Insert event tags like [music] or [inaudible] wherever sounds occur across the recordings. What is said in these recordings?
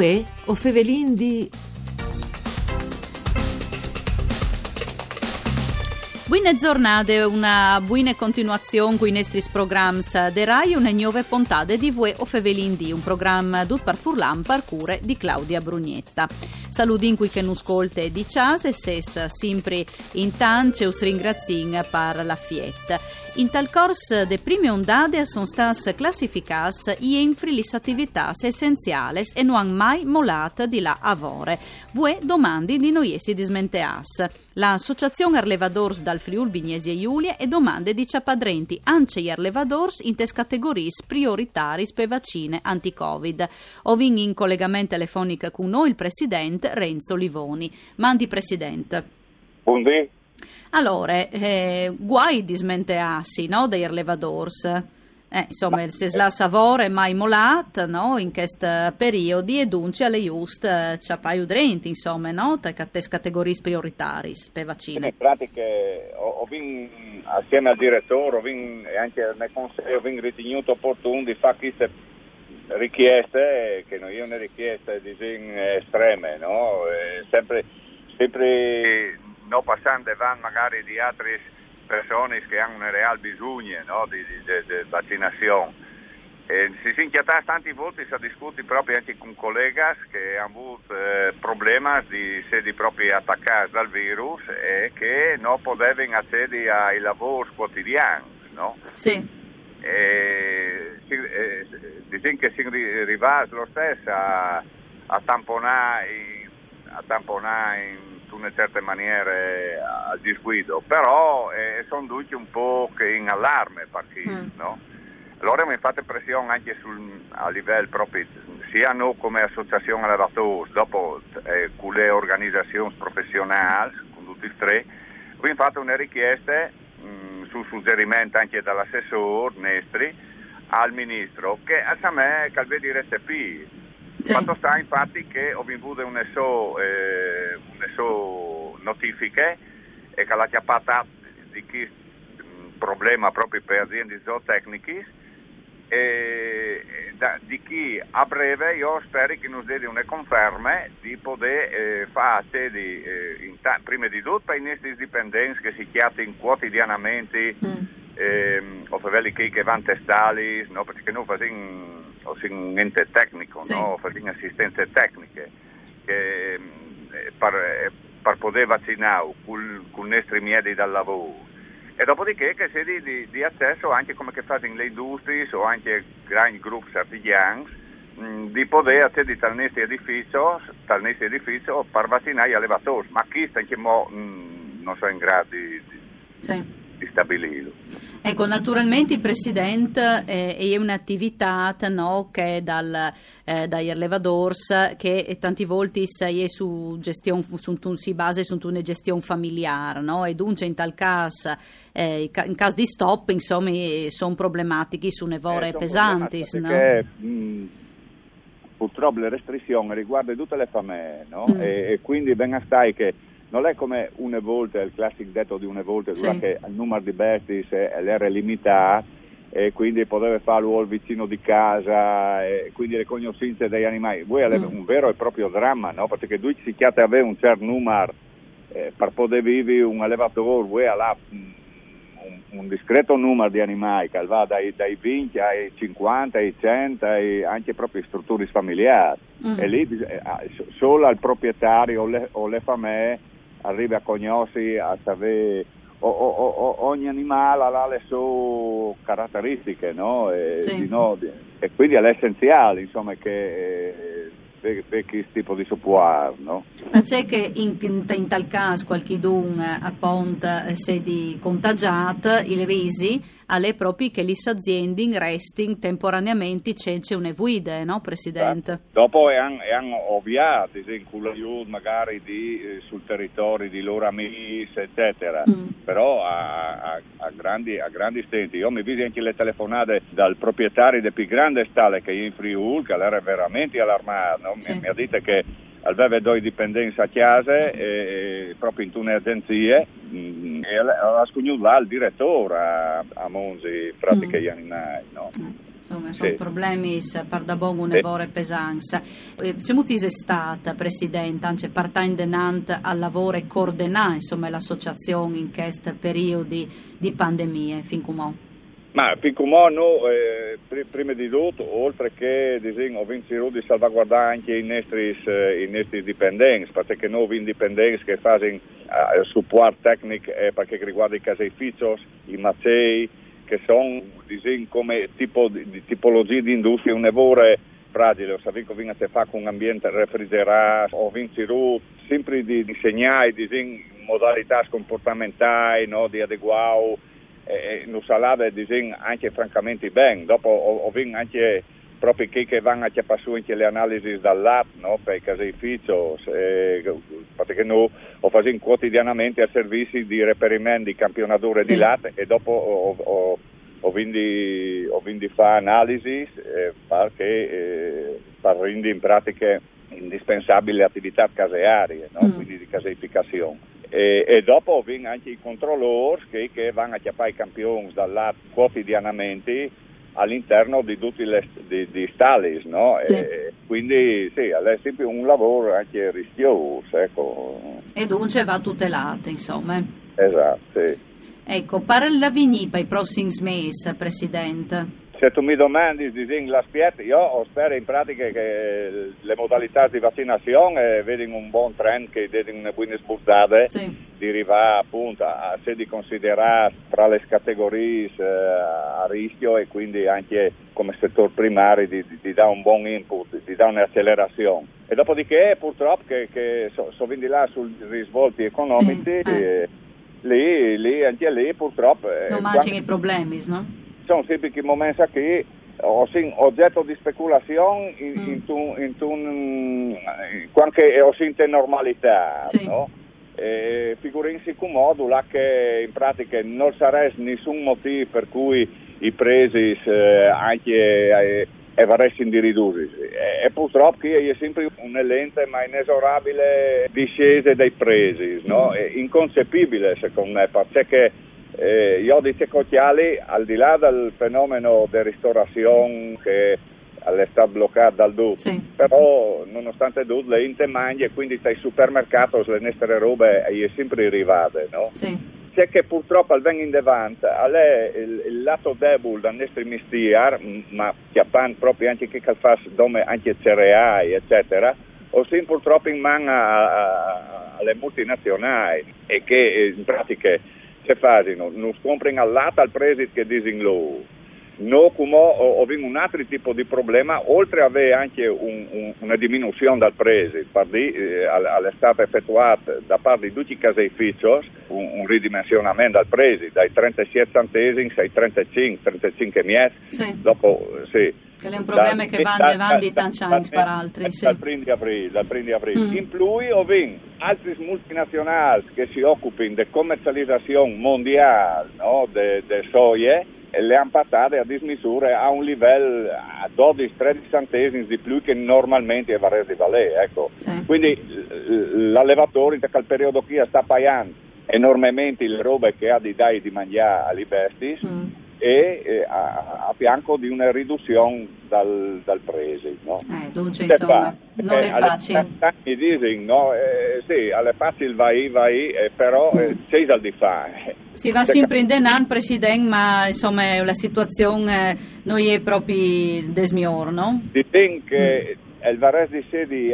Uè, o fevelin di... Buone giornate, una buona continuazione con i nostri programmi de RAI, una nuova puntata di Vue o Fevelin di, un programma dut par furlan par cure di Claudia Brugnetta. Saludin qui che non ascolte di Cias e ses sempre in tance us ringrazin per la fietta. In tal corso de prime ondate sono state classificate i enfri le attività essenziali e non hanno mai molat di là avore. Vue domandi di noiesi dismenteas. L'associazione Arlevadors dal Friul Vignesi e Giulia e domande di ciapadrenti anche gli Arlevadors in tes categorie prioritari per vaccine anti-Covid. Ovin in collegamento telefonico con noi il presidente Renzo Livoni. Mandi presidente. Buondì. Allora, eh, guai di smentearsi no, dei relevadors. Eh, insomma, se la savore mai molat no, in questo periodo e dunque alle just eh, c'è paio drenti, insomma, no, te categorie prioritari per vaccini. In pratica, ho, ho vinto assieme al direttore ho vinto, e anche nel consiglio, ho ritenuto opportuno di fare queste richieste, che non sono richieste di estreme, no? sempre, sempre non passando davanti magari di altre persone che hanno un reale bisogno no, di, di, di, vaccinazione. E si sono inchiatati tante volte, si discusso proprio anche con colleghi che hanno avuto eh, problemi di essere proprio attaccati dal virus e che non potevano accedere ai lavori quotidiani. No? Sì. E, si, eh, diciamo che si è arrivati lo stesso a, a tamponare, a tamponare in in una certa maniera al disguido, però eh, sono tutti un po' in allarme perché, mm. no? Allora mi fate pressione anche sul, a livello proprio, sia noi come associazione allevatori, dopo eh, con le organizzazioni professionali, con tutti e tre, vi fate una richiesta mh, mm, sul suggerimento anche dall'assessore Nestri al ministro che a me calve di RSP sì. Fatto sta infatti che ho vinto una so, eh, notifiche e che la chiappata di chi problema proprio per aziende zootecniche e da, di chi a breve io spero che ci dia una conferma di poter eh, fare sedi eh, ta- prima di tutto per i nostri dipendenti che si chiamano quotidianamente mm. eh, o per quelli che vanno testali no? perché noi facciamo sin un ente tecnico, sì. no? facciamo assistenze tecniche che, eh, per, eh, per, poter vaccinare con, con i nostri miei dal lavoro. E dopodiché che sia di, di, di, accesso anche come che fanno le industrie o anche grandi gruppi artigiani mm, di poter accedere edificio, dal nostro edificio per vaccinare gli allevatori, ma chi sta anche mo, mh, mm, non sono in grado di, sì. Di stabilirlo. Ecco, naturalmente il Presidente eh, è un'attività no, che dal, eh, dagli allevadors che tanti volte si, su gestione, su, si basa su una gestione familiare no? e dunque in tal caso, eh, in caso di stop, insomma, sono problematiche su nevore eh, pesanti. Perché, no? mh, purtroppo le restrizioni riguardano tutte le famiglie no? mm. e, e, quindi ben stai che non è come una volta, il classico detto di una volta, sì. che il numero di bestie era limitato e quindi poteva farlo al vicino di casa e quindi le conoscenze degli animali. Voi avete mm. un vero e proprio dramma, no? Perché si chiede avere un certo numero eh, per poter vivere un allevatore, voi ha un, un, discreto numero di animali che va dai, dai 20 ai 50, ai 100, ai, anche proprio strutture familiari. Mm. E lì eh, solo al proprietario o le, o le famiglie arrivi a conoscere, a sapere, o, o, o, ogni animale ha le sue caratteristiche, no? E, sì. no? e quindi è l'essenziale, insomma, che eh, per, per questo tipo di support. No? Ma c'è che in, in, tal caso qualcuno appunto se di contagiato il risi alle proprie che le aziende restino temporaneamente senza una guida, no Presidente? Beh, dopo hanno ovviato, in magari di, eh, sul territorio di loro amici, eccetera, mm. però a, a, a, grandi, a grandi stenti. Io mi vidi anche le telefonate dal proprietario del più grande stale che è in Friul, che era veramente allarmato, no? sì. mi, mi ha detto che aveva due dipendenze a casa e, proprio in tune agenzie mm, e ha scognuto là il direttore a, a Monzi pratica mm. gli animali no? Mm. Insomma, sono Sì. problemi per da buon un'evore Sì. pesanza. Siamo stata, Presidente, part-time denant al lavoro e coordinare, insomma, l'associazione in questo periodo di pandemie, fin come Ma Picumò no, eh, pri- prima di tutto, oltre che disegno, vinto di salvaguardare anche i nostri, eh, i nostri dipendenti, perché noi abbiamo dipendenti che fanno eh, supporto tecnico eh, perché riguarda i caseifici, i macei, che sono disegni come tipo di, tipologie di industria, un lavoro fragile, o sapete che viene a fare con un ambiente refrigerato, ho vinto sempre di, di modalità comportamentali, no, di adeguare eh, non salava anche francamente bene. Dopo ho, ho anche proprio chi che vanno a passare anche le analisi dal lato no, per i caseifici, eh, perché noi ho fatto quotidianamente a servizi di reperimento di campionature Sì. di latte e dopo ho, ho, ho vinto ho vinto fare analisi eh, perché eh, in pratica indispensabili attività casearie, no? Mm. quindi di caseificazione. E, e dopo vinto anche i controllori che, che vanno a chiappare i campioni dal lato quotidianamente all'interno di tutti le di, di stallis, no? Sì. E quindi sì, è sempre un lavoro anche rischioso, ecco. E dunque va tutelate, insomma. Esatto, sì. Ecco, per la vinipa i prossimi mesi, Presidente. Se tu mi domandi disegni la spietta, io spero in pratica che le modalità di vaccinazione vedano un buon trend che vedono una buona sbuzzata Sì. di arrivare appunto a se di considerare tra le categorie eh, a rischio e quindi anche come settore primario di, di, di dare un buon input, di dare un'accelerazione. E dopodiché purtroppo che, che so, so là sui risvolti economici, Sì, eh. eh, lì, lì, anche lì purtroppo... eh, Non quando- mangiano i problemi, no? Sempre che momenti che o sin oggetto di speculazione in, Mm. in, tu- in tu- in qualche o sin normalità, Sì. no? E figurinsi come modo là che in pratica non sarebbe nessun motivo per cui i presi eh, anche eh, e di ridursi. E, e purtroppo è sempre una lente ma inesorabile discesa dei presi, no? Mm. È inconcepibile secondo me, perché eh, io di Cecocchiali, al di là del fenomeno di ristorazione che è stato bloccato dal DUT, Sì. però nonostante tutto le inte mangi e quindi dai supermercati le nostre robe è sempre arrivate, no? Sì. C'è che purtroppo al vengo in davanti, è il, il lato debole del nostro mestiere, ma che fanno proprio anche che fa dome anche cereali, eccetera, o sì purtroppo in mano alle multinazionali e che eh, in pratica se fanno, non comprano al lato al presito che dicono loro. No, come ho, avuto un altro tipo di problema, oltre ad avere anche un- un- una diminuzione per di, eh, all- all'estate effettuata da parte di tutti i caseifici, un, un ridimensionamento dal presito, dai 37 centesimi ai 35, 35 miet, Sì. dopo sì. Che è un problema che da- avanti da- tanti anni per altri, sì. Dal 1 di aprile, dal 1 di aprile. Mm. In più ho vinto altre multinazionali che si occupano di commercializzazione mondiale no, de soie e le hanno passate a dismisure a un livello a 12-13 centesimi di più che normalmente varrebbe di valere. Ecco. Sì. Quindi l'allevatore in quel periodo qui sta pagando enormemente le robe che ha di dare di mangiare alle bestie Mm. E eh, a, a fianco di una riduzione dal, dal presi. No? Eh, dunque, insomma, fa? non Eh, è facile. Mi dicono, no, eh, sì, alle facili vai, vai, eh, però eh, c'è da di fare. Si va sempre in denan, Presidente, ma insomma la situazione eh, non è proprio desmior, no? Di che il vares di sedi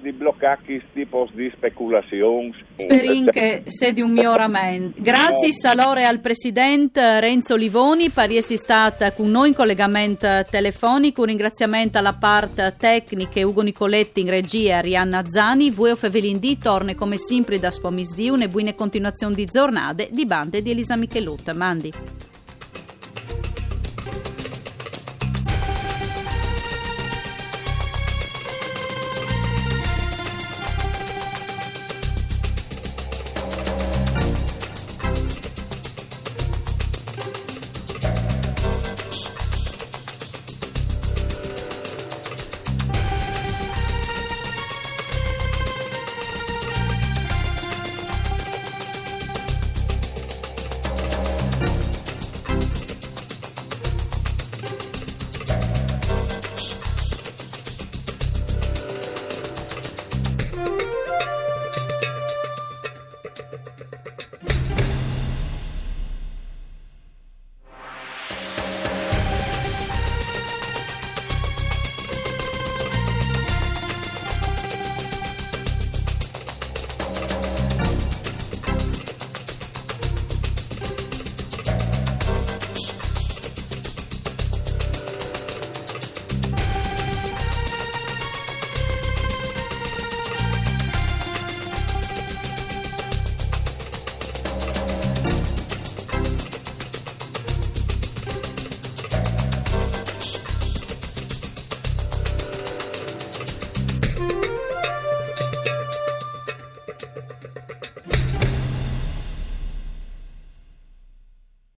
di bloccare questi tipi di speculazioni. Sperin che sia di un miglioramento. [laughs] Grazie allora al Presidente Renzo Livoni essere stata con noi in collegamento telefonico. Un ringraziamento alla parte tecnica Ugo Nicoletti in regia Arianna Zani. Voi Fevelindì torna come sempre da Spomisdi. Una buona continuazione di giornate di bande di Elisa Michelut. Mandi.